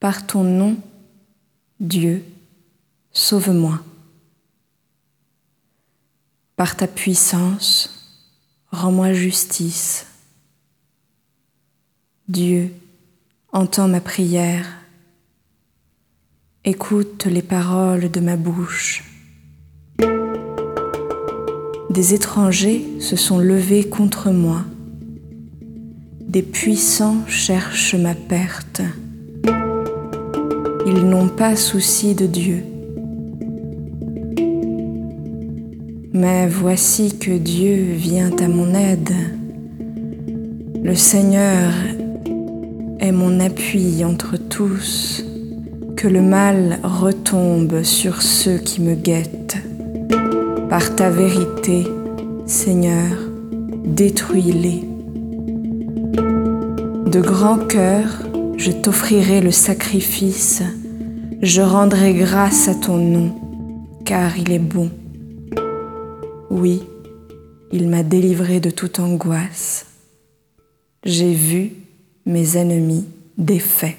Par ton nom, Dieu, sauve-moi. Par ta puissance, rends-moi justice. Dieu, entends ma prière. Écoute les paroles de ma bouche. Des étrangers se sont levés contre moi. Des puissants cherchent ma perte. Ils n'ont pas souci de Dieu. Mais voici que Dieu vient à mon aide. Le Seigneur est mon appui entre tous. Que le mal retombe sur ceux qui me guettent. Par ta vérité, Seigneur, détruis-les. De grand cœur, je t'offrirai le sacrifice, je rendrai grâce à ton nom, car il est bon. Oui, il m'a délivré de toute angoisse. J'ai vu mes ennemis défaits.